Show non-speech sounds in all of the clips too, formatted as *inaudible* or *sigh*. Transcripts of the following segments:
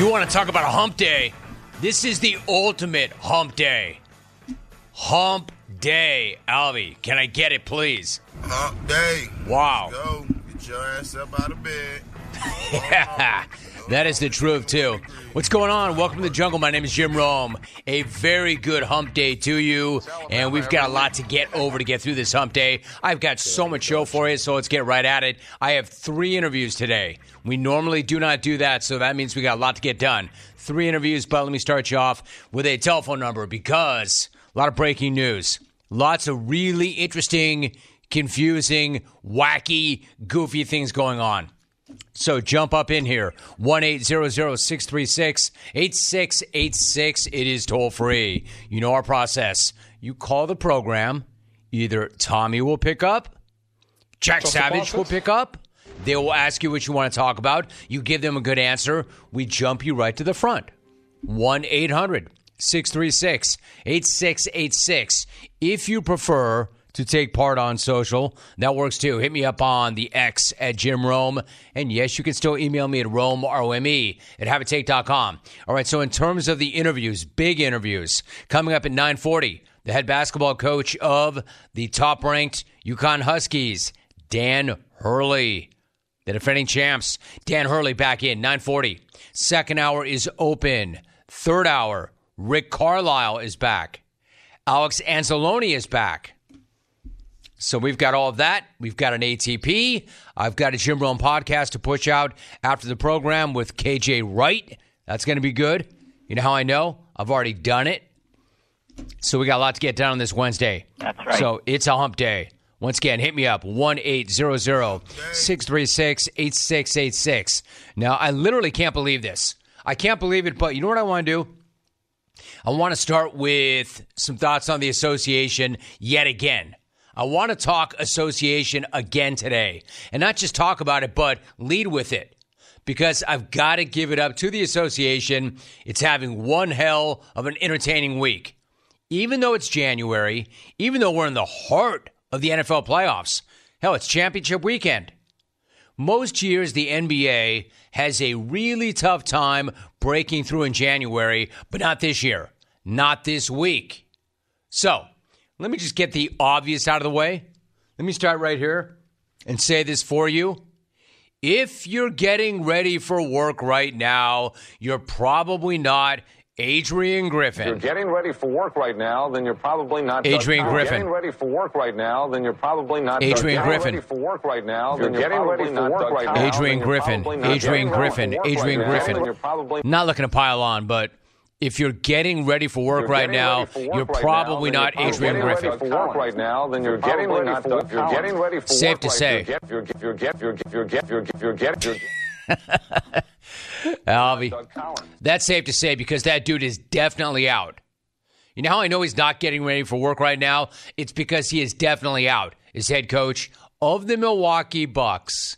You want to talk about a hump day? This is the ultimate hump day. Hump day. Alvy, can I get it, please? Hump day. Wow. Let's go. Get your ass up out of bed. Yeah, *laughs* that is the truth, too. What's going on? Welcome to the jungle. My name is Jim Rome. A very good hump day to you. And we've got a lot to get over to get through this hump day. I've got so much show for you, so let's get right at it. I have three interviews today. We normally do not do that, so that means we got a lot to get done. Three interviews, but let me start you off with a telephone number because a lot of breaking news. Lots of really interesting, confusing, wacky, goofy things going on. So jump up in here. 1 636 8686. It is toll free. You know our process. You call the program. Either Tommy will pick up, Jack Savage will pick up. They will ask you what you want to talk about. You give them a good answer. We jump you right to the front. 1 800 636 8686. If you prefer to take part on social, that works too. Hit me up on the X at Jim Rome. And yes, you can still email me at Rome, R O M E, at habitake.com. All right, so in terms of the interviews, big interviews, coming up at 940, the head basketball coach of the top ranked UConn Huskies, Dan Hurley. The defending champs, Dan Hurley back in 940. Second hour is open. Third hour, Rick Carlisle is back. Alex Anzalone is back. So we've got all of that. We've got an ATP. I've got a Jim Rome podcast to push out after the program with KJ Wright. That's going to be good. You know how I know? I've already done it. So we got a lot to get done on this Wednesday. That's right. So it's a hump day. Once again, hit me up 1 636 8686. Now, I literally can't believe this. I can't believe it, but you know what I want to do? I want to start with some thoughts on the association yet again. I want to talk association again today and not just talk about it, but lead with it because I've got to give it up to the association. It's having one hell of an entertaining week. Even though it's January, even though we're in the heart of the NFL playoffs, hell, it's championship weekend. Most years, the NBA has a really tough time breaking through in January, but not this year, not this week. So, let me just get the obvious out of the way. Let me start right here and say this for you. If you're getting ready for work right now, you're probably not Adrian Griffin. You're getting ready for work right now, then you're probably not. Adrian Doug Griffin. Getting ready for work right now, then you're probably not. Adrian Doug Griffin. Ready for work right now, then you're getting ready for work right now. then Adrian you're Griffin. probably not. Adrian Getting ready Griffin. Adrian right Griffin. then You're probably Not looking to pile on, but if you're getting ready for work You're right now, work you're right probably now, not then you're Adrian getting ready Griffin. for work right now, then you're Probably getting ready not for Doug You're getting ready for Safe work to right- say. You're get- you're get- you're get- you're get- you're get- you're get- you're get- you're get- *laughs* Alvy, that's safe to say because that dude is definitely out. You know how I know he's not getting ready for work right now? It's because he is definitely out as head coach of the Milwaukee Bucks.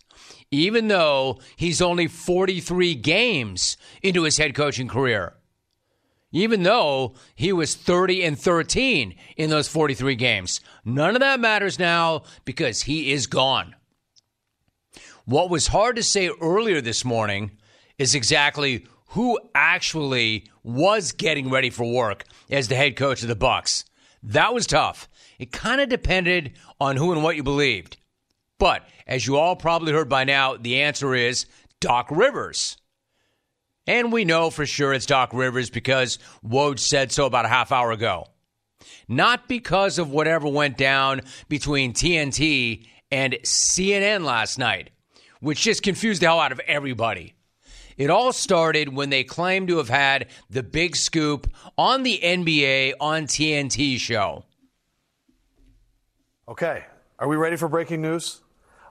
Even though he's only 43 games into his head coaching career. Even though he was 30 and 13 in those 43 games. None of that matters now because he is gone. What was hard to say earlier this morning is exactly who actually was getting ready for work as the head coach of the Bucks. That was tough. It kind of depended on who and what you believed. But as you all probably heard by now, the answer is Doc Rivers. And we know for sure it's Doc Rivers because Woj said so about a half hour ago. Not because of whatever went down between TNT and CNN last night, which just confused the hell out of everybody. It all started when they claimed to have had the big scoop on the NBA on TNT show. Okay. Are we ready for breaking news?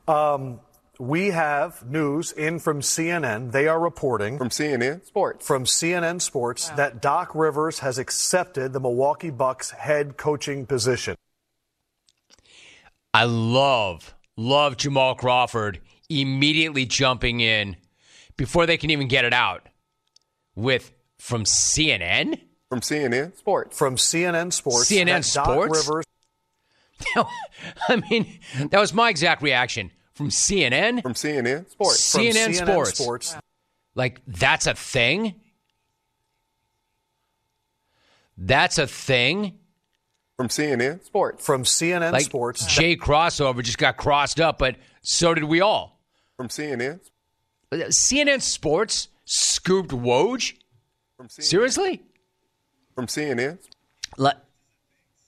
Um, we have news in from CNN. They are reporting From CNN? Sports. from CNN Sports that Doc Rivers has accepted the Milwaukee Bucks head coaching position. I love, love Jamal Crawford immediately jumping in before they can even get it out with from CNN. From CNN? Sports. From CNN Sports. CNN Sports? Rivers I mean, that was my exact reaction from CNN. From CNN? Sports. CNN from CNN Sports. Like, that's a thing? That's a thing? From CNN? Sports. From CNN Like, Sports. Jay Crossover just got crossed up, but so did we all. From CNN? CNN Sports scooped Woj? From CNN? Seriously? From CNN? Like,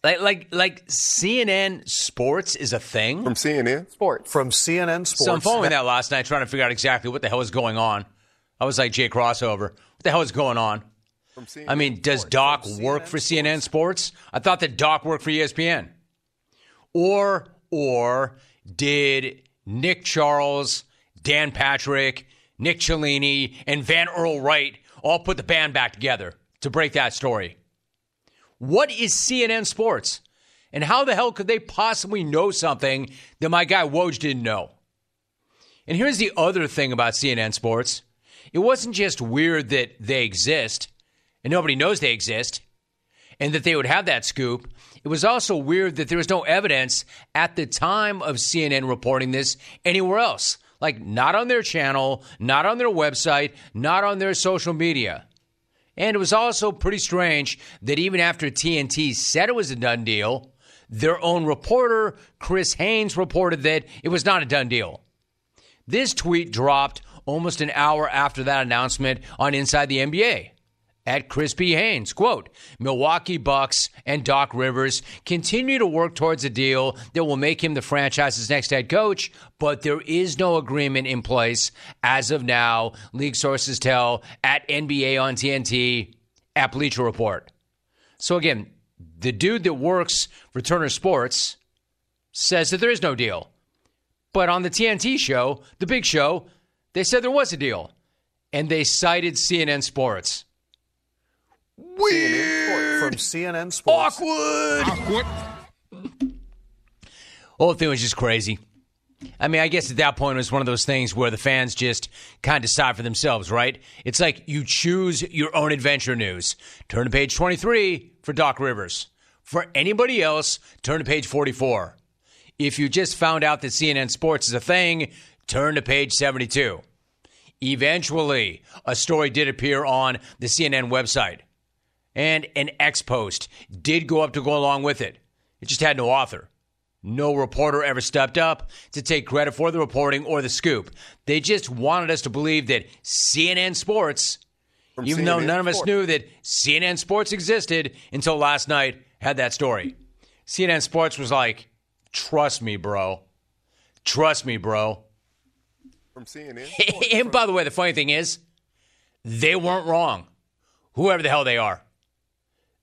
like, like, like CNN Sports is a thing? From CNN? Sports. From CNN Sports. So I'm following that last night, trying to figure out exactly what the hell is going on. I was like, Jay Crossover, what the hell is going on? From CNN? I mean, does Doc work for CNN Sports? I thought that Doc worked for ESPN. Or, or did Nick Charles, Dan Patrick, Nick Cellini, and Van Earl Wright all put the band back together to break that story? What is CNN Sports? And how the hell could they possibly know something that my guy Woj didn't know? And here's the other thing about CNN Sports it wasn't just weird that they exist and nobody knows they exist and that they would have that scoop. It was also weird that there was no evidence at the time of CNN reporting this anywhere else. Like, not on their channel, not on their website, not on their social media. And it was also pretty strange that even after TNT said it was a done deal, their own reporter, Chris Haynes, reported that it was not a done deal. This tweet dropped almost an hour after that announcement on Inside the NBA. At ChrisBHaynes, quote, Milwaukee Bucks and Doc Rivers continue to work towards a deal that will make him the franchise's next head coach, but there is no agreement in place as of now, league sources tell at NBA on TNT at Bleacher Report. So again, the dude that works for Turner Sports says that there is no deal. But on the TNT show, the big show, they said there was a deal. And they cited CNN Sports. From CNN Sports. Awkward. Whole thing was just crazy. I mean, I guess at that point it was one of those things where the fans just kind of decide for themselves, right? It's like you choose your own adventure news. Turn to page 23 for Doc Rivers. For anybody else, turn to page 44. If you just found out that CNN Sports is a thing, turn to page 72. Eventually, a story did appear on the CNN website, and an X post did go up to go along with it. It just had no author. No reporter ever stepped up to take credit for the reporting or the scoop. They just wanted us to believe that CNN Sports, From even though CNN none of us Sports. knew that CNN Sports existed until last night, had that story. CNN Sports was like, trust me, bro. Trust me, bro. From CNN? *laughs* and by the way, the funny thing is, they weren't wrong. Whoever the hell they are.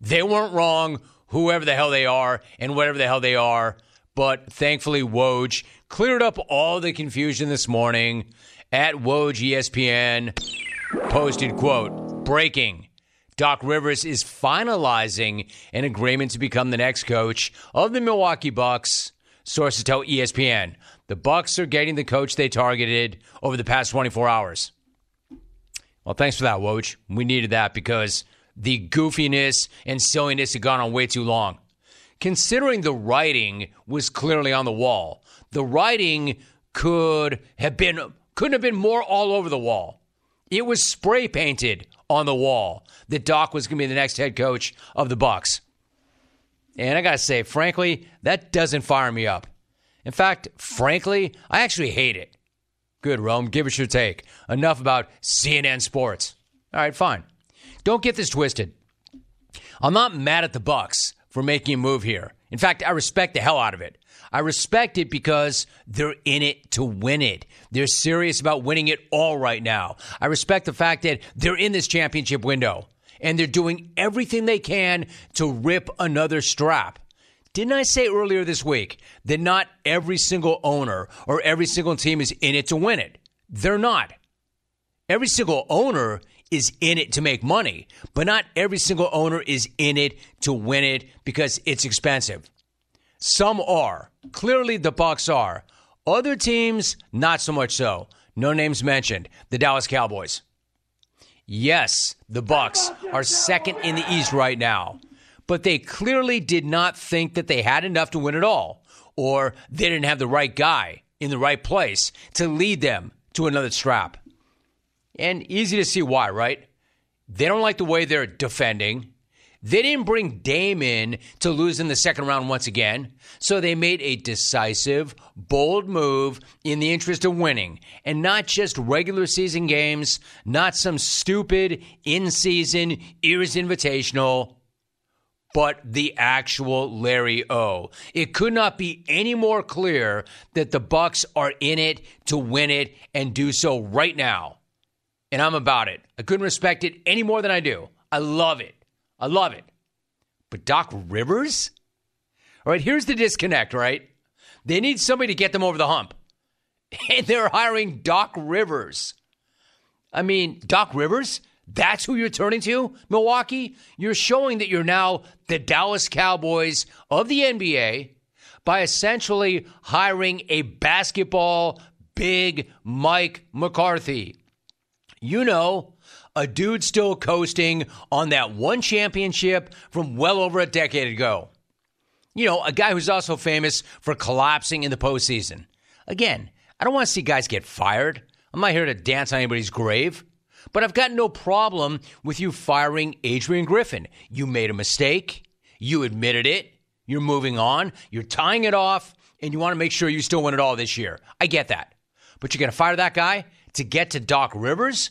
They weren't wrong, whoever the hell they are, and whatever the hell they are. But thankfully, Woj cleared up all the confusion this morning at Woj ESPN. Posted, quote, breaking. Doc Rivers is finalizing an agreement to become the next coach of the Milwaukee Bucks. Sources tell ESPN the Bucks are getting the coach they targeted over the past 24 hours. Well, thanks for that, Woj. We needed that because the goofiness and silliness had gone on way too long. Considering the writing was clearly on the wall, the writing could have been couldn't have been more all over the wall. It was spray painted on the wall that Doc was going to be the next head coach of the Bucks. And I got to say, frankly, that doesn't fire me up. In fact, frankly, I actually hate it. Good, Rome. Give us your take. Enough about CNN Sports. All right, fine. Don't get this twisted. I'm not mad at the Bucks for making a move here. In fact, I respect the hell out of it. I respect it because they're in it to win it. They're serious about winning it all right now. I respect the fact that they're in this championship window and they're doing everything they can to rip another strap. Didn't I say earlier this week that not every single owner or every single team is in it to win it? They're not. Every single owner is in it to make money, but not every single owner is in it to win it because it's expensive. Some are. Clearly the Bucks are. Other teams not so much so. No names mentioned. The Dallas Cowboys. Yes, the Bucks are second in the East right now, but they clearly did not think that they had enough to win it all, or they didn't have the right guy in the right place to lead them to another strap. And easy to see why, right? They don't like the way they're defending. They didn't bring Dame in to lose in the second round once again. So they made a decisive, bold move in the interest of winning. And not just regular season games, not some stupid in season, ears invitational, but the actual Larry O. It could not be any more clear that the Bucks are in it to win it and do so right now. And I'm about it. I couldn't respect it any more than I do. I love it. I love it. But Doc Rivers? All right, here's the disconnect, right? They need somebody to get them over the hump. *laughs* And they're hiring Doc Rivers. I mean, Doc Rivers? That's who you're turning to, Milwaukee? You're showing that you're now the Dallas Cowboys of the NBA by essentially hiring a basketball big Mike McCarthy. You know, a dude still coasting on that one championship from well over a decade ago. You know, a guy who's also famous for collapsing in the postseason. Again, I don't want to see guys get fired. I'm not here to dance on anybody's grave. But I've got no problem with you firing Adrian Griffin. You made a mistake. You admitted it. You're moving on. You're tying it off, and you want to make sure you still win it all this year. I get that. But you're going to fire that guy to get to Doc Rivers?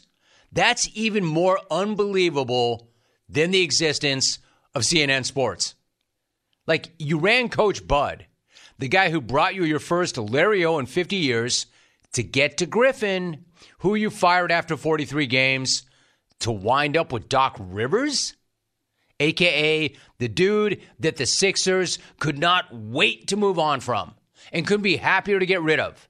That's even more unbelievable than the existence of CNN Sports. Like, you ran Coach Bud, the guy who brought you your first Larry O in 50 years, to get to Griffin, who you fired after 43 games, to wind up with Doc Rivers? AKA the dude that the Sixers could not wait to move on from and couldn't be happier to get rid of.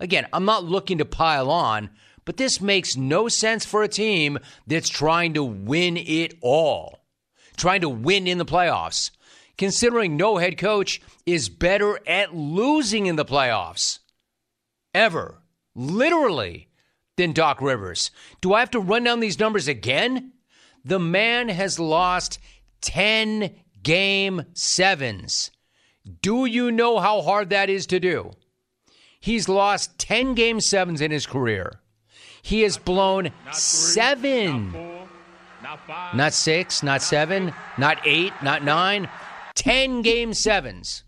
Again, I'm not looking to pile on, but this makes no sense for a team that's trying to win it all, trying to win in the playoffs, considering no head coach is better at losing in the playoffs. Ever. Literally. Than Doc Rivers. Do I have to run down these numbers again? The man has lost 10 game sevens. Do you know how hard that is to do? He's lost 10 game sevens in his career. He has blown seven, not six, not seven, not eight, not nine, 10 game sevens.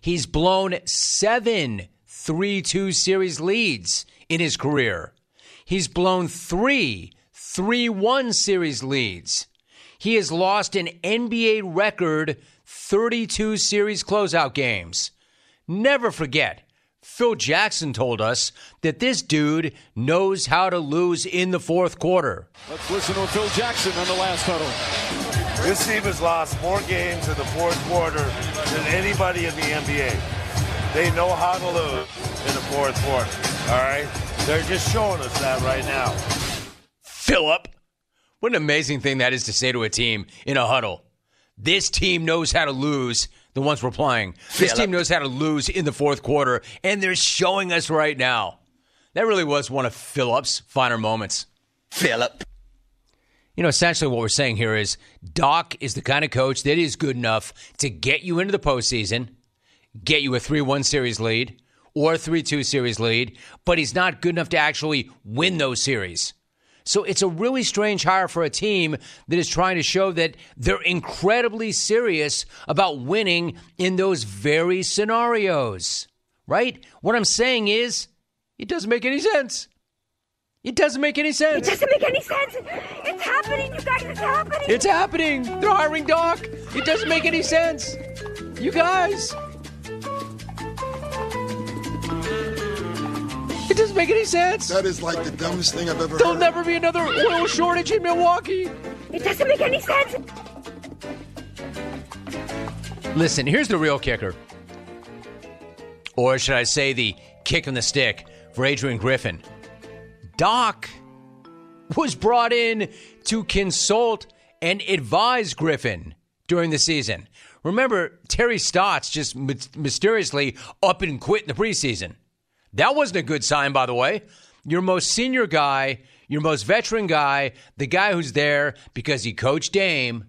He's blown seven 3 2 series leads in his career. He's blown three 3 1 series leads. He has lost an NBA record 32 series closeout games. Never forget, Phil Jackson told us that this dude knows how to lose in the fourth quarter. Let's listen to Phil Jackson on the last huddle. This team has lost more games in the fourth quarter than anybody in the NBA. They know how to lose in the fourth quarter. All right? They're just showing us that right now. Philip. What an amazing thing that is to say to a team in a huddle. This team knows how to lose the ones we're playing. This team knows how to lose in the fourth quarter, and they're showing us right now. That really was one of Phillips' finer moments. Philip. You know, essentially what we're saying here is Doc is the kind of coach that is good enough to get you into the postseason, get you a 3 1 series lead or a 3 2 series lead, but he's not good enough to actually win those series. So it's a really strange hire for a team that is trying to show that they're incredibly serious about winning in those very scenarios. Right? What I'm saying is, it doesn't make any sense. It doesn't make any sense. It doesn't make any sense. It's happening, you guys. It's happening. It's happening. They're hiring Doc. It doesn't make any sense. You guys. It doesn't make any sense. That is like the dumbest thing I've ever heard. There'll heard. never be another oil shortage in Milwaukee. It doesn't make any sense. Listen, here's the real kicker. Or should I say the kick in the stick for Adrian Griffin. Doc was brought in to consult and advise Griffin during the season. Remember, Terry Stotts just mysteriously up and quit in the preseason. That wasn't a good sign, by the way. Your most senior guy, your most veteran guy, the guy who's there because he coached Dame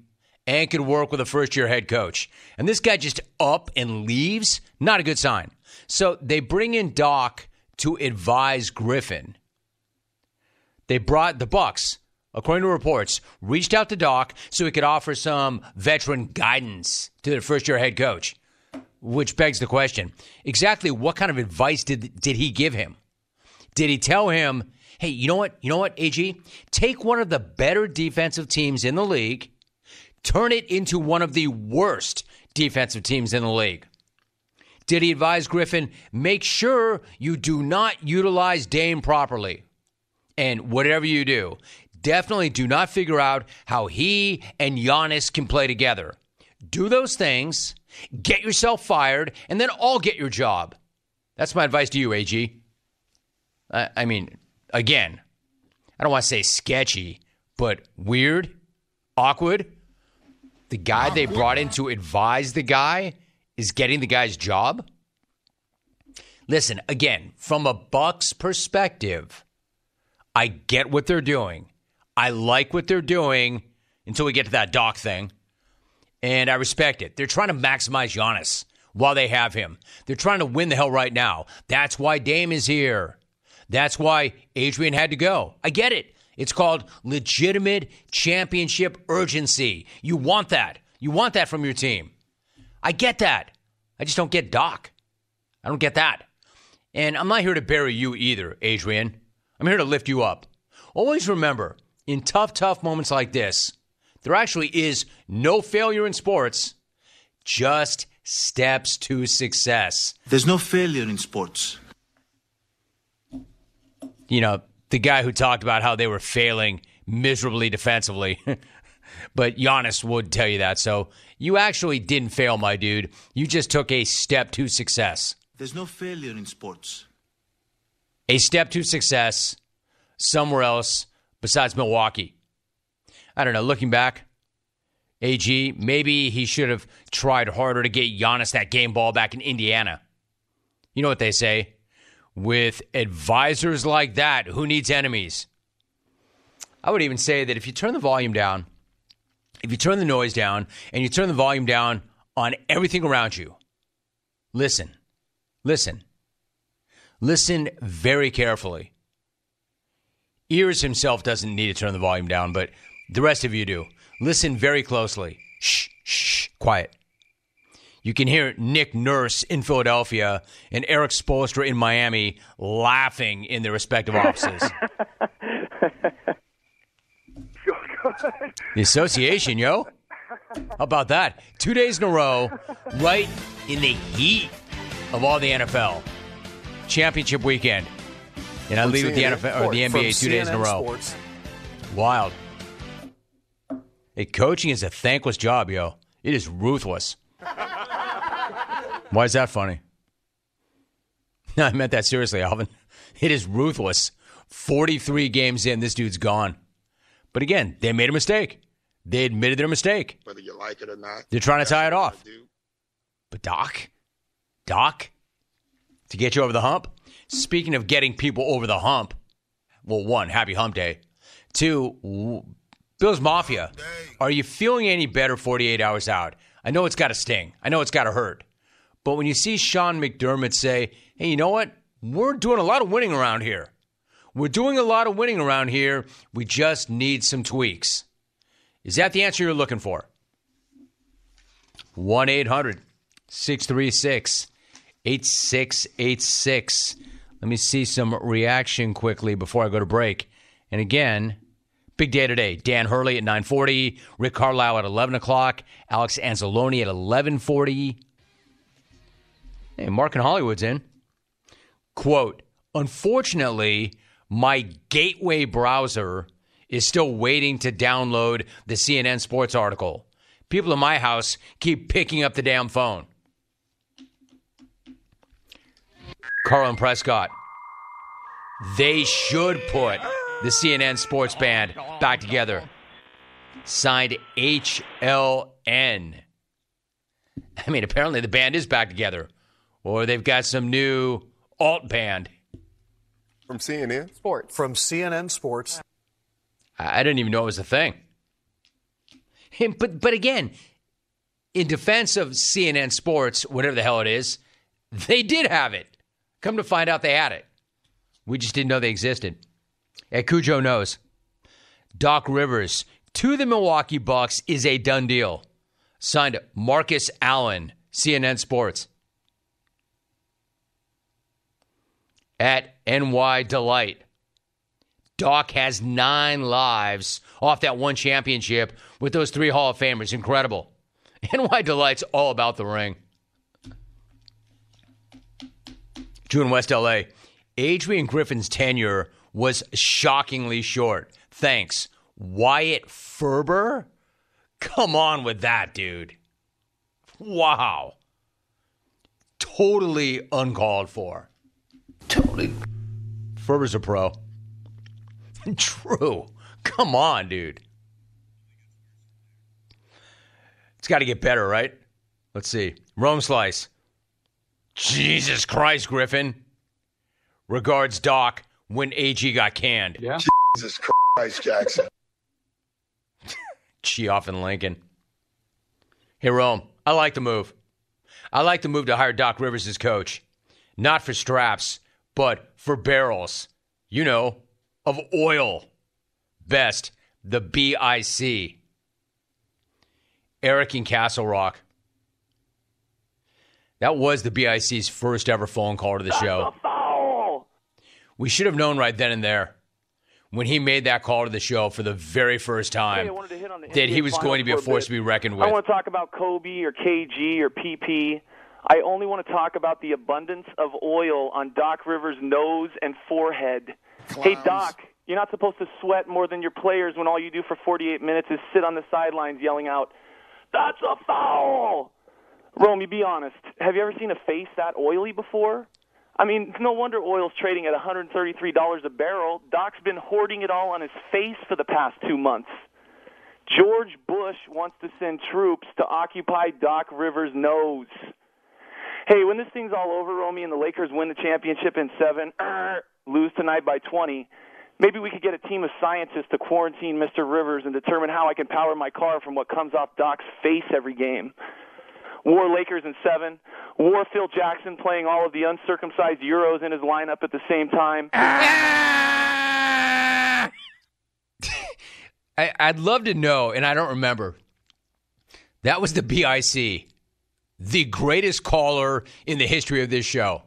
and could work with a first year head coach. And this guy just up and leaves, not a good sign. So they bring in Doc to advise Griffin. They brought the Bucks, according to reports, reached out to Doc so he could offer some veteran guidance to their first year head coach. Which begs the question: exactly what kind of advice did did he give him? Did he tell him, "Hey, you know what? You know what, AG? Take one of the better defensive teams in the league, turn it into one of the worst defensive teams in the league." Did he advise Griffin, make sure you do not utilize Dame properly? And whatever you do, definitely do not figure out how he and Giannis can play together. Do those things, get yourself fired, and then I'll get your job. That's my advice to you, AG. I, I mean, again, I don't want to say sketchy, but weird, awkward. The guy they brought in to advise the guy is getting the guy's job? Listen, again, from a Bucks perspective, I get what they're doing. I like what they're doing until we get to that Doc thing. And I respect it. They're trying to maximize Giannis while they have him. They're trying to win the hell right now. That's why Dame is here. That's why Adrian had to go. I get it. It's called legitimate championship urgency. You want that. You want that from your team. I get that. I just don't get Doc. I don't get that. And I'm not here to bury you either, Adrian. I'm here to lift you up. Always remember, in tough, tough moments like this, there actually is no failure in sports, just steps to success. There's no failure in sports. You know, the guy who talked about how they were failing miserably defensively. *laughs* but Giannis would tell you that. So you actually didn't fail, my dude. You just took a step to success. There's no failure in sports. A step to success somewhere else besides Milwaukee. I don't know. Looking back, AG, maybe he should have tried harder to get Giannis that game ball back in Indiana. You know what they say? With advisors like that, who needs enemies? I would even say that if you turn the volume down, if you turn the noise down, and you turn the volume down on everything around you, listen, listen, listen very carefully. Ears himself doesn't need to turn the volume down, but the rest of you do. Listen very closely. Shh, shh, quiet. You can hear Nick Nurse in Philadelphia and Erik Spoelstra in Miami laughing in their respective offices. the association, yo. How about that? Two days in a row, right in the heat of all the NFL. Championship weekend. And I lead with the NFL or the NBA two days in a row. Sports. Wild. Hey, coaching is a thankless job, yo. It is ruthless. Why is that funny? No, *laughs* I meant that seriously, Alvin. It is ruthless. 43 games in, this dude's gone. But again, they made a mistake. They admitted their mistake. Whether you like it or not. They're trying to tie it off. But Doc? Doc? To get you over the hump? Speaking of getting people over the hump, well, one, happy hump day. Two, Bills Mafia. Are you feeling any better 48 hours out? I know it's got to sting. I know it's got to hurt. But when you see Sean McDermott say, hey, you know what? We're doing a lot of winning around here. We're doing a lot of winning around here. We just need some tweaks. Is that the answer you're looking for? 1 800 636 8686. Let me see some reaction quickly before I go to break. And again, big day today. Dan Hurley at 940, Rick Carlisle at 11 o'clock, Alex Anzalone at 1140. Hey, Mark in Hollywood's in. Quote, unfortunately, my gateway browser is still waiting to download the CNN sports article. People in my house keep picking up the damn phone. Carlin Prescott. They should put the CNN sports band back together. Signed HLN. I mean, apparently the band is back together. Or they've got some new alt band. From CNN? Sports. From CNN Sports. I I didn't even know it was a thing. And- But but again, in defense of CNN Sports, whatever the hell it is, they did have it. Come to find out they had it. We just didn't know they existed. Hey, Cujo knows. Doc Rivers to the Milwaukee Bucks is a done deal. Signed Marcus Allen, CNN Sports. At NY Delight. Doc has nine lives off that one championship with those three Hall of Famers. Incredible. *laughs* NY Delight's all about the ring. In West LA. Adrian Griffin's tenure was shockingly short. Thanks. Wyatt Ferber? Come on with that, dude. Wow. Totally uncalled for. Totally. Ferber's a pro. *laughs* True. Come on, dude. It's got to get better, right? Let's see. Rome Slice. Jesus Christ, Griffin. Regards, Doc, when AG got canned. Yeah. Jesus Christ, Jackson. *laughs* Chioff and Lincoln. Hey, Rome, I like the move. I like the move to hire Doc Rivers as coach. Not for straps, but for barrels. You know, of oil. Best, the BIC. Eric in Castle Rock. That was the BIC's first ever phone call to the show. We should have known right then and there when he made that call to the show for the very first time I wanted to hit on the that he was going to be a force bit. to be reckoned with. I want to talk about Kobe or KG or PP. I only want to talk about the abundance of oil on Doc Rivers' nose and forehead. Hey, Doc, you're not supposed to sweat more than your players when all you do for 48 minutes is sit on the sidelines yelling out, That's a foul! Rome, you be honest. Have you ever seen a face that oily before? I mean, it's no wonder oil's trading at $133 a barrel. Doc's been hoarding it all on his face for the past two months. George Bush wants to send troops to occupy Doc Rivers' nose. Hey, when this thing's all over, Romy, and the Lakers win the championship in seven, er, *clears throat* lose tonight by 20, maybe we could get a team of scientists to quarantine Mr. Rivers and determine how I can power my car from what comes off Doc's face every game. War Lakers in seven. War Phil Jackson playing all of the uncircumcised Euros in his lineup at the same time. Ah! *laughs* I, I'd love to know, and I don't remember. That was the BIC, the greatest caller in the history of this show,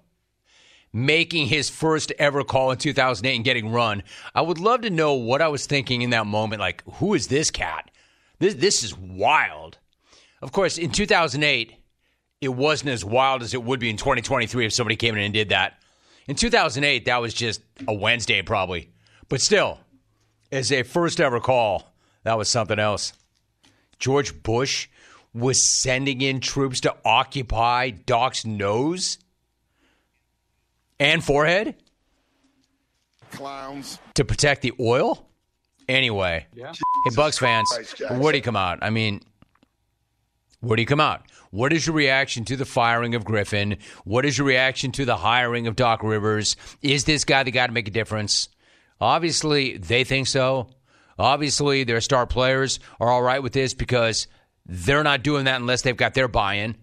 making his first ever call in 2008 and getting run. I would love to know what I was thinking in that moment. Like, who is this cat? This this is wild. Of course, in 2008, it wasn't as wild as it would be in 2023 if somebody came in and did that. In 2008, that was just a Wednesday, probably. But still, as a first ever call, that was something else. George Bush was sending in troops to occupy Doc's nose and forehead Clowns. to protect the oil. Anyway, Yeah. hey Bucks fans, Christ, Jackson. where do you come out? I mean, where do you come out? What is your reaction to the firing of Griffin? What is your reaction to the hiring of Doc Rivers? Is this guy the guy to make a difference? Obviously, they think so. Obviously, their star players are all right with this because they're not doing that unless they've got their buy in.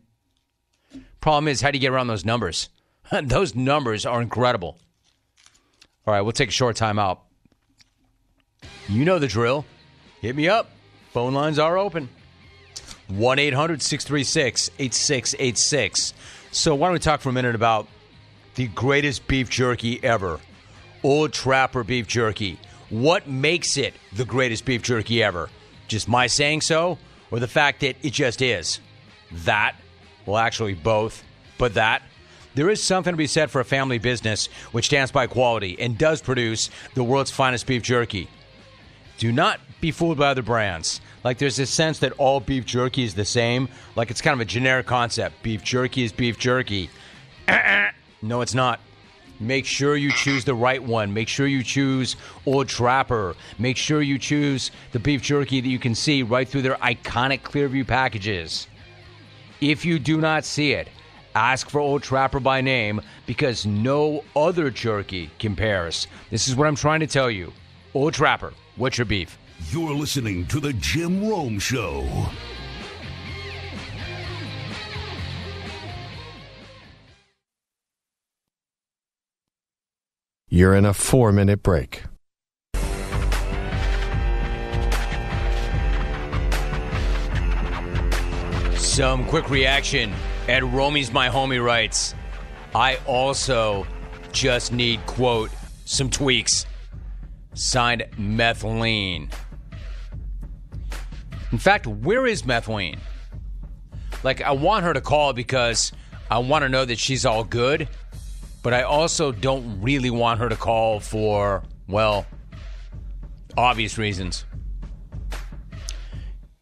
Problem is, how do you get around those numbers? *laughs* those numbers are incredible. All right, we'll take a short time out. You know the drill. Hit me up. Phone lines are open. 1 800 636 8686. So, why don't we talk for a minute about the greatest beef jerky ever? Old Trapper beef jerky. What makes it the greatest beef jerky ever? Just my saying so, or the fact that it just is? That? Well, actually, both. But that? There is something to be said for a family business which stands by quality and does produce the world's finest beef jerky. Do not be fooled by other brands. Like there's this sense that all beef jerky is the same. Like it's kind of a generic concept. Beef jerky is beef jerky. *clears throat* No, it's not. Make sure you choose the right one. Make sure you choose Old Trapper. Make sure you choose the beef jerky that you can see right through their iconic Clearview packages. If you do not see it, ask for Old Trapper by name because no other jerky compares. This is what I'm trying to tell you. Old Trapper, what's your beef? You're listening to The Jim Rome Show. You're in a four minute break. Some quick reaction. Ed Romy's my homie writes, I also just need, quote, some tweaks. Signed methylene. In fact, where is Methylene? Like, I want her to call because I want to know that she's all good, but I also don't really want her to call for, well, obvious reasons.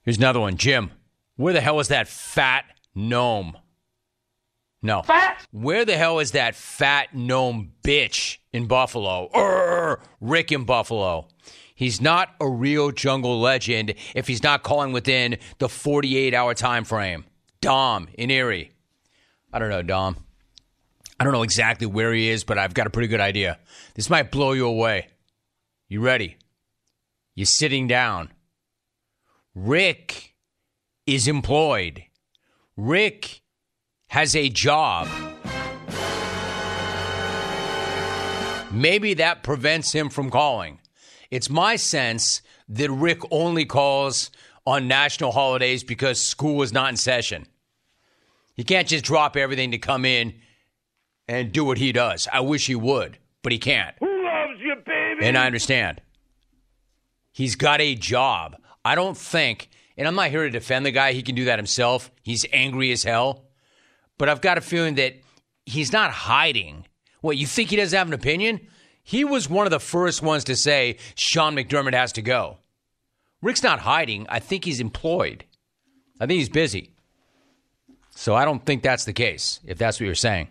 Here's another one. Jim, where the hell is that fat gnome? No. Fat? Where the hell is that fat gnome bitch in Buffalo? Urgh, Rick in Buffalo. He's not a real jungle legend if he's not calling within the 48 hour time frame. Dom in Erie. I don't know, Dom. I don't know exactly where he is, but I've got a pretty good idea. This might blow you away. You ready? You're sitting down. Rick is employed. Rick has a job. Maybe that prevents him from calling. It's my sense that Rick only calls on national holidays because school is not in session. He can't just drop everything to come in and do what he does. I wish he would, but he can't. Who loves you, baby? And I understand. He's got a job. I don't think, and I'm not here to defend the guy, he can do that himself. He's angry as hell. But I've got a feeling that he's not hiding. What, you think he doesn't have an opinion? He was one of the first ones to say Sean McDermott has to go. Rick's not hiding. I think he's employed. I think he's busy. So I don't think that's the case, if that's what you're saying.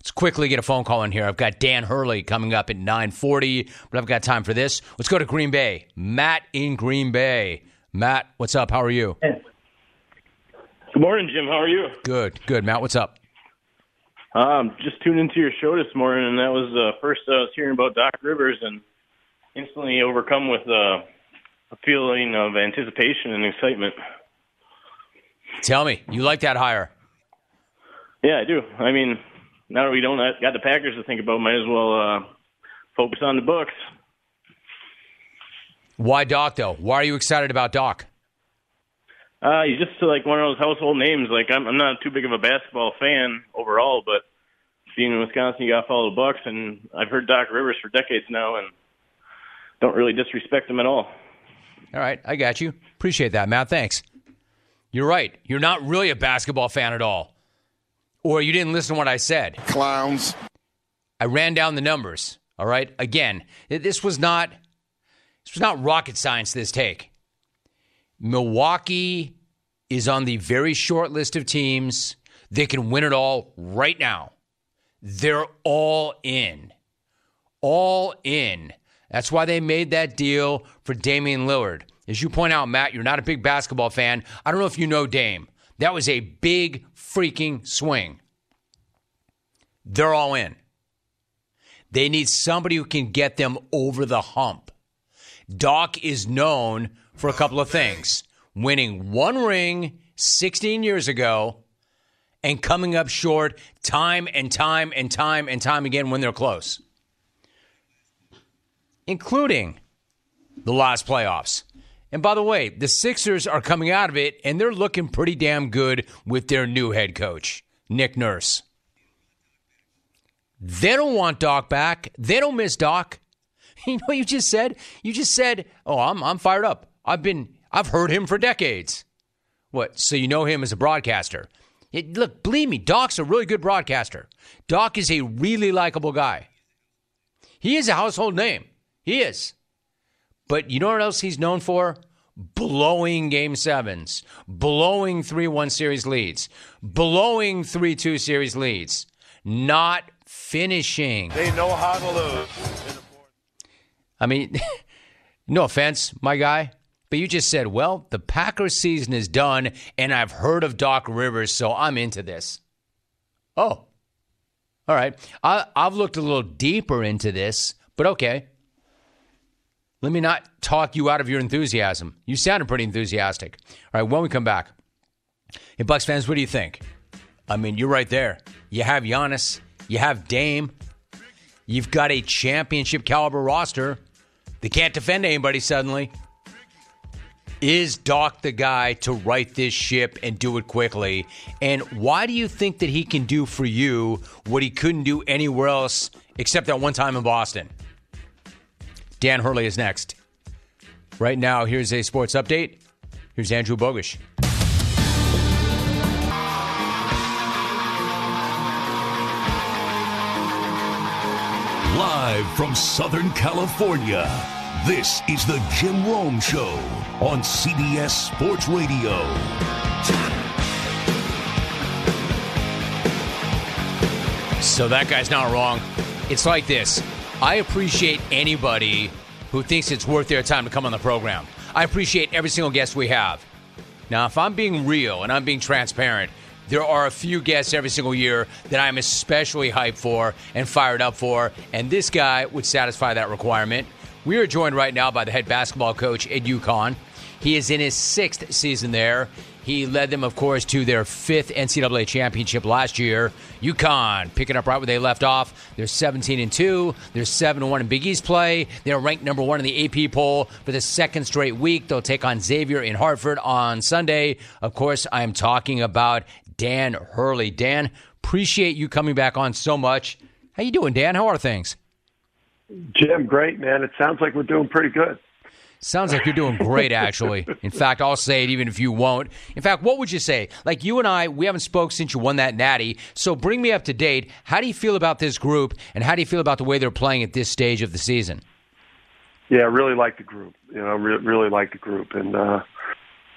Let's quickly get a phone call in here. I've got Dan Hurley coming up at 940, but I've got time for this. Let's go to Green Bay. Matt in Green Bay. Matt, what's up? How are you? Good morning, Jim. How are you? Good, good. Matt, what's up? Um, just tuned into your show this morning, and that was uh, first I was hearing about Doc Rivers, and instantly overcome with uh, a feeling of anticipation and excitement. Tell me, you like that hire? Yeah, I do. I mean, now that we don't got the Packers to think about, might as well uh, focus on the books. Why Doc though? Why are you excited about Doc? Uh, he's just like one of those household names. Like I'm, I'm not too big of a basketball fan overall, but being in Wisconsin, you got to follow the Bucks, and I've heard Doc Rivers for decades now, and don't really disrespect him at all. All right, I got you. Appreciate that, Matt. Thanks. You're right. You're not really a basketball fan at all, or you didn't listen to what I said. Clowns. I ran down the numbers. All right. Again, this was not this was not rocket science. This take. Milwaukee is on the very short list of teams that can win it all right now. They're all in. All in. That's why they made that deal for Damian Lillard. As you point out, Matt, you're not a big basketball fan. I don't know if you know Dame. That was a big freaking swing. They're all in. They need somebody who can get them over the hump. Doc is known for a couple of things winning one ring 16 years ago and coming up short time and time and time and time again when they're close, including the last playoffs. And by the way, the Sixers are coming out of it and they're looking pretty damn good with their new head coach, Nick Nurse. They don't want Doc back. They don't miss Doc. *laughs* You know what you just said? You just said, "Oh, I'm I'm fired up. I've been I've heard him for decades." What? So you know him as a broadcaster? It, look, believe me, Doc's a really good broadcaster. Doc is a really likable guy. He is a household name. He is. But you know what else he's known for? Blowing game sevens, blowing 3 1 series leads, blowing 3 2 series leads, not finishing. They know how to lose. I mean, *laughs* no offense, my guy, but you just said, well, the Packers season is done, and I've heard of Doc Rivers, so I'm into this. Oh, all right. I, I've looked a little deeper into this, but okay. Let me not talk you out of your enthusiasm. You sounded pretty enthusiastic. All right, when we come back, hey, Bucks fans, what do you think? I mean, you're right there. You have Giannis, you have Dame, you've got a championship caliber roster. They can't defend anybody suddenly. Is Doc the guy to right this ship and do it quickly? And why do you think that he can do for you what he couldn't do anywhere else except that one time in Boston? Dan Hurley is next. Right now, here's a sports update. Here's Andrew Bogusch. Live from Southern California, this is the Jim Rome Show on CBS Sports Radio. So that guy's not wrong. It's like this I appreciate anybody who thinks it's worth their time to come on the program. I appreciate every single guest we have. Now, if I'm being real and I'm being transparent, there are a few guests every single year that I'm especially hyped for and fired up for, and this guy would satisfy that requirement. We are joined right now by the head basketball coach at UConn. He is in his sixth season there. He led them, of course, to their fifth NCAA championship last year. UConn picking up right where they left off. They're 17 and two. They're seven and one in Big East play. They're ranked number one in the AP poll for the second straight week. They'll take on Xavier in Hartford on Sunday. Of course, I am talking about Dan Hurley. Dan, appreciate you coming back on so much. How you doing, Dan? How are things? Jim, great man. It sounds like we're doing pretty good. Sounds like you're doing great, actually. *laughs* In fact, I'll say it even if you won't. In fact, what would you say? Like you and I, we haven't spoke since you won that natty. So bring me up to date. How do you feel about this group, and how do you feel about the way they're playing at this stage of the season? Yeah, I really like the group. You know, re- really like the group, and uh,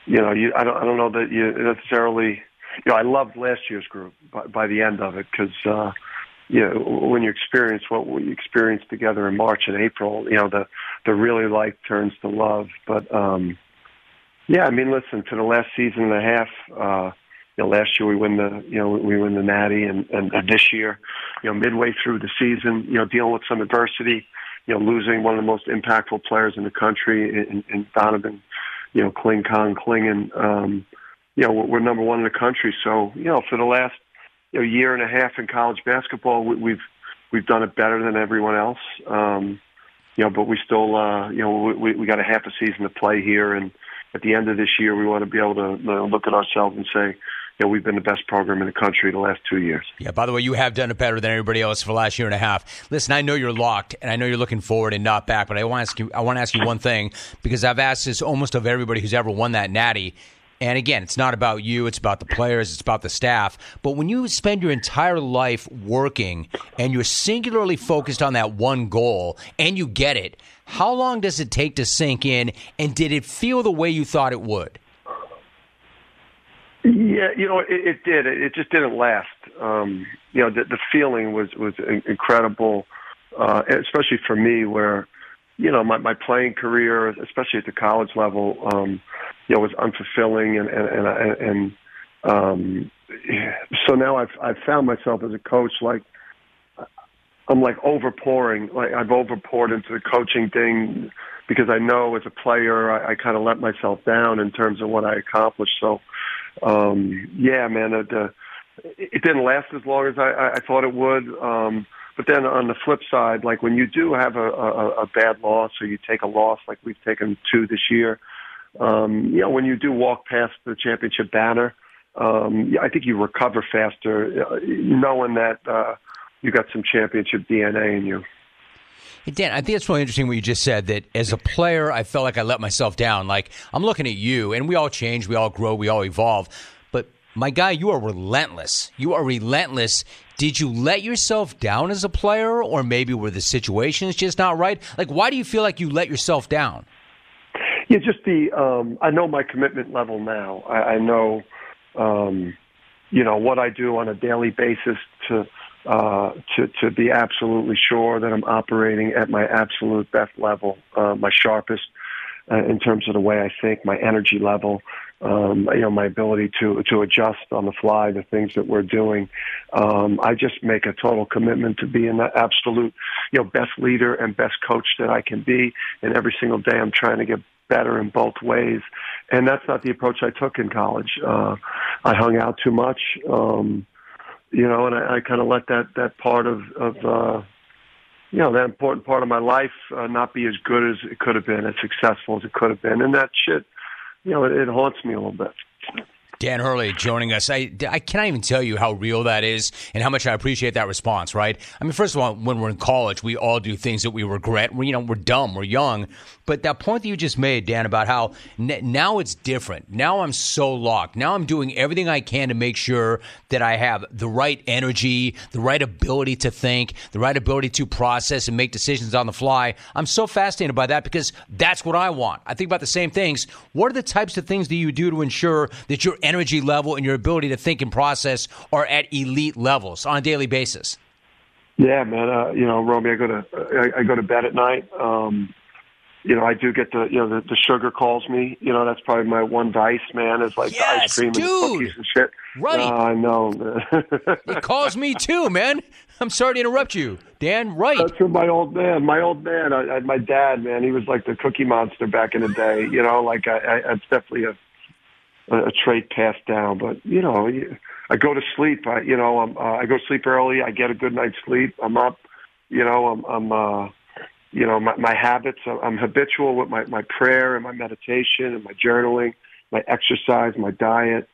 you know, you, I don't, I don't know that you necessarily. You know, I loved last year's group by, by the end of it because. Uh, you know, when you experience what we experienced together in March and April, you know, the the really like turns to love. But um yeah, I mean, listen, to the last season and a half, uh, you know, last year we win the, you know, we win the Natty, and, and, and this year, you know, midway through the season, you know, dealing with some adversity, you know, losing one of the most impactful players in the country in, in Donovan, you know, Cling Kong Clingan, um, you know, we're number one in the country. So, you know, for the last know, year and a half in college basketball, we, we've we've done it better than everyone else. Um, you know, but we still, uh, you know, we, we got a half a season to play here, and at the end of this year, we want to be able to you know, look at ourselves and say, you know, we've been the best program in the country the last two years. Yeah. By the way, you have done it better than everybody else for the last year and a half. Listen, I know you're locked, and I know you're looking forward and not back. But I want to ask you, I want to ask you one thing because I've asked this almost of everybody who's ever won that Natty. And again, it's not about you, it's about the players, it's about the staff. But when you spend your entire life working and you're singularly focused on that one goal and you get it, how long does it take to sink in? And did it feel the way you thought it would? Yeah, you know, it, it did. It just didn't last. Um, you know, the, the feeling was was incredible, uh, especially for me, where you know my my playing career, especially at the college level, um, you know, was unfulfilling, and and and, and um, so now I've I've found myself as a coach like I'm like overpouring, like I've overpoured into the coaching thing because I know as a player I, I kind of let myself down in terms of what I accomplished. So, um, yeah, man, it, uh, it didn't last as long as I, I thought it would. Um, but then on the flip side, like when you do have a, a, a bad loss or you take a loss, like we've taken two this year, um, you know, when you do walk past the championship banner, um, I think you recover faster, uh, knowing that uh, you got some championship DNA in you. Hey Dan, I think it's really interesting what you just said. That as a player, I felt like I let myself down. Like I'm looking at you, and we all change, we all grow, we all evolve. But my guy, you are relentless. You are relentless. Did you let yourself down as a player, or maybe were the situations just not right? Like, why do you feel like you let yourself down? Yeah, just the um, I know my commitment level now. I, I know, um, you know, what I do on a daily basis to uh, to to be absolutely sure that I'm operating at my absolute best level, uh, my sharpest uh, in terms of the way I think, my energy level, um, you know, my ability to to adjust on the fly the things that we're doing. Um, I just make a total commitment to being the absolute, you know, best leader and best coach that I can be. And every single day, I'm trying to get better in both ways. And that's not the approach I took in college. Uh, I hung out too much, um, you know, and I, I kind of let that that part of of uh, you know that important part of my life uh, not be as good as it could have been, as successful as it could have been, and that shit you know, it, it haunts me a little bit. Dan Hurley joining us. I, I cannot even tell you how real that is and how much I appreciate that response, right? I mean, first of all, when we're in college, we all do things that we regret. We, you know, we're dumb, we're young. But that point that you just made, Dan, about how n- now it's different. Now I'm so locked. Now I'm doing everything I can to make sure that I have the right energy, the right ability to think, the right ability to process and make decisions on the fly. I'm so fascinated by that because that's what I want. I think about the same things. What are the types of things that you do to ensure that your energy level and your ability to think and process are at elite levels on a daily basis? Yeah, man. Uh, you know, Romy, I go to I, I go to bed at night. Um, you know, I do get the you know the, the sugar calls me. You know, that's probably my one vice, man. Is like yes, the ice cream dude. and cookies and shit. Right. Uh, I know. it *laughs* calls me too, man. I'm sorry to interrupt you, Dan. Right. That's from my old man. My old man. I, I, my dad, man. He was like the Cookie Monster back in the day. You know, like I, I it's definitely a a trait passed down. But you know, I go to sleep. I you know, I'm, uh, I go to sleep early. I get a good night's sleep. I'm up. You know, I'm I'm. uh you know my, my habits i'm habitual with my, my prayer and my meditation and my journaling my exercise my diet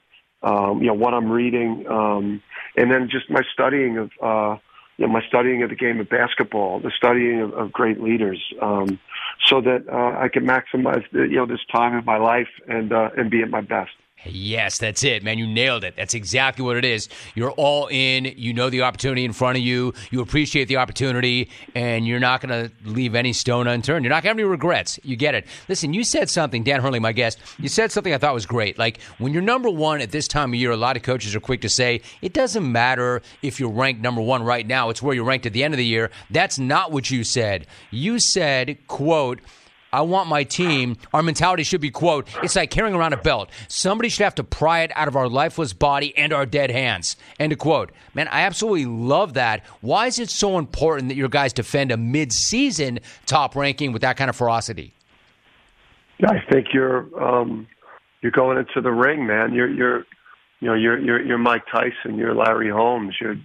um you know what i'm reading um and then just my studying of uh you know my studying of the game of basketball the studying of, of great leaders um so that uh i can maximize the, you know this time in my life and uh and be at my best Yes, that's it, man. You nailed it. That's exactly what it is. You're all in. You know the opportunity in front of you. You appreciate the opportunity, and you're not going to leave any stone unturned. You're not going to have any regrets. You get it. Listen, you said something, Dan Hurley, my guest. You said something I thought was great. Like when you're number one at this time of year, a lot of coaches are quick to say it doesn't matter if you're ranked number one right now. It's where you're ranked at the end of the year. That's not what you said. You said, "quote." I want my team. Our mentality should be, quote, it's like carrying around a belt. Somebody should have to pry it out of our lifeless body and our dead hands. End of quote. Man, I absolutely love that. Why is it so important that your guys defend a mid-season top ranking with that kind of ferocity? I think you're um, you're going into the ring, man. You're you're you know you're you're you're Mike Tyson. You're Larry Holmes. You're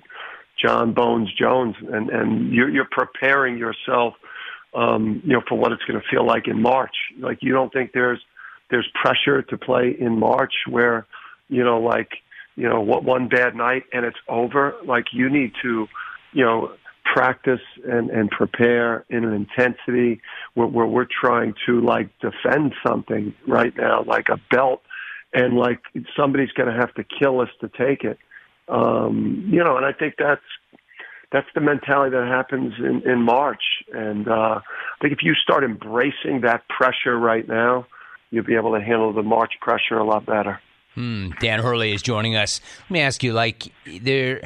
Jon Bones Jones, and and you're you're preparing yourself um, you know, for what it's going to feel like in March. Like you don't think there's there's pressure to play in March where, you know, like, you know, what one bad night and it's over. Like you need to, you know, practice and, and prepare in an intensity where, where we're trying to like defend something right now, like a belt, and like somebody's going to have to kill us to take it. Um, you know, and I think that's that's the mentality that happens in, in March. And uh, I think if you start embracing that pressure right now, you'll be able to handle the March pressure a lot better. Hmm. Dan Hurley is joining us. Let me ask you, like, there.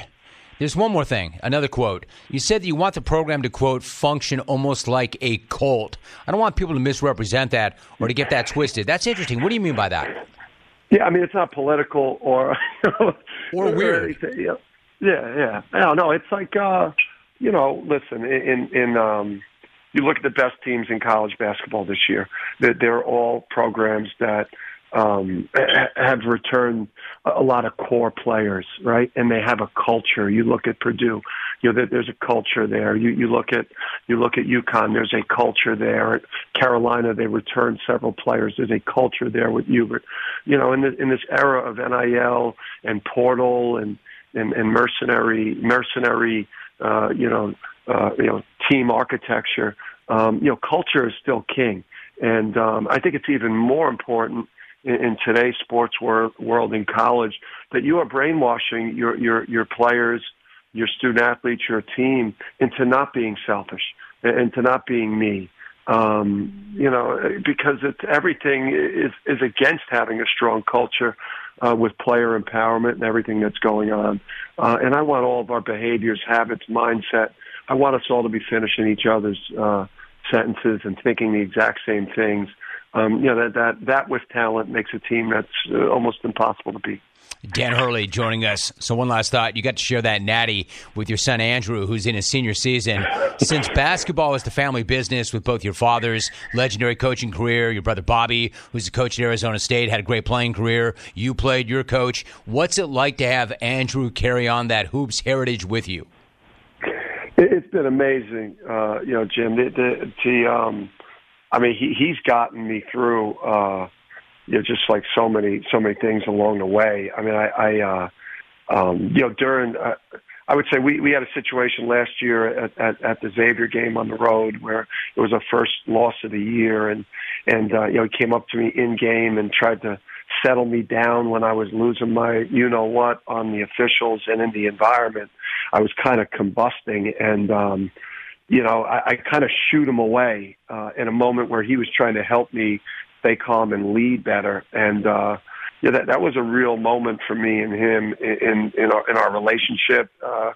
There's one more thing, another quote. You said that you want the program to, quote, function almost like a cult. I don't want people to misrepresent that or to get that twisted. That's interesting. What do you mean by that? Yeah, I mean, it's not political or. *laughs* or weird. Or yeah. Yeah, yeah. No, no, it's like uh, you know, listen, in in um you look at the best teams in college basketball this year. They're, they're all programs that um have returned a lot of core players, right? And they have a culture. You look at Purdue, you know, there's a culture there. You you look at you look at UConn, there's a culture there. At Carolina, they returned several players. There's a culture there with Hubert. You know, in the, in this era of NIL and portal and and, and mercenary mercenary uh, you know uh, you know team architecture. Um, you know, culture is still king, and um, I think it's even more important in, in today's sports world, world in college that you are brainwashing your your your players, your student athletes, your team into not being selfish and, not being me. Um, you know, because it's everything is is against having a strong culture uh, with player empowerment and everything that's going on. Uh, and I want all of our behaviors, habits, mindset. I want us all to be finishing each other's uh, sentences and thinking the exact same things. Um, you know that that that with talent makes a team that's uh, almost impossible to beat. Dan Hurley joining us. So, one last thought. You got to share that natty with your son Andrew, who's in his senior season. Since basketball is the family business with both your father's legendary coaching career, your brother Bobby, who's a coach at Arizona State, had a great playing career. You played your coach. What's it like to have Andrew carry on that hoops heritage with you? It's been amazing, uh, you know, Jim. The, the, the um, I mean, he, he's gotten me through. Uh, you know, just like so many so many things along the way. I mean, I, I uh, um, you know, during. Uh, I would say we, we had a situation last year at, at, at the Xavier game on the road where it was our first loss of the year, and and uh, you know he came up to me in game and tried to settle me down when I was losing my you know what on the officials and in the environment. I was kind of combusting, and um, you know I, I kind of shoot him away uh, in a moment where he was trying to help me stay calm and lead better, and. uh yeah, that that was a real moment for me and him in in our in our relationship, uh,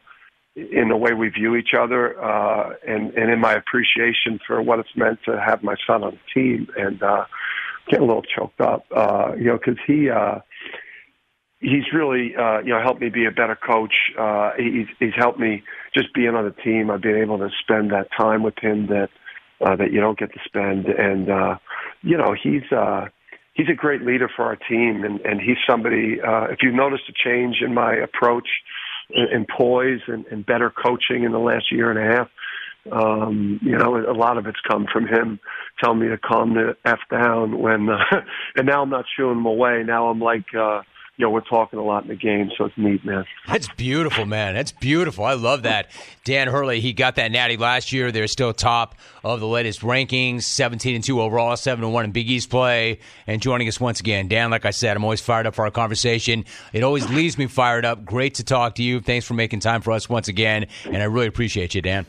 in the way we view each other, uh, and and in my appreciation for what it's meant to have my son on the team. And uh, get a little choked up, uh, you know, because he. Uh, He's really, uh, you know, helped me be a better coach. Uh, he's, he's helped me just being on the team. I've been able to spend that time with him that uh, that you don't get to spend, and uh, you know, he's uh, he's a great leader for our team, and, and he's somebody. Uh, if you've noticed a change in my approach and, poise and, and better coaching in the last year and a half, um, you know, a lot of it's come from him telling me to calm the f down when, uh, *laughs* and now I'm not shooing him away. Now I'm like. uh you know, we're talking a lot in the game, so it's neat, man. That's beautiful, man. That's beautiful. I love that. Dan Hurley, he got that natty last year. They're still top of the latest rankings, 17 and 2 overall, 7 and 1 in Big East play. And joining us once again, Dan, like I said, I'm always fired up for our conversation. It always leaves me fired up. Great to talk to you. Thanks for making time for us once again. And I really appreciate you, Dan.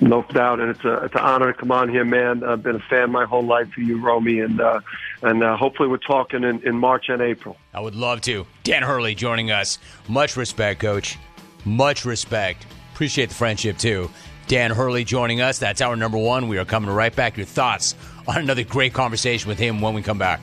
No doubt, and it's a it's an honor to come on here, man. I've been a fan my whole life of you, Romy, and uh, and uh, hopefully we're talking in, in March and April. I would love to. Dan Hurley joining us. Much respect, Coach. Much respect. Appreciate the friendship too. Dan Hurley joining us. That's our number one. We are coming right back. Your thoughts on another great conversation with him when we come back.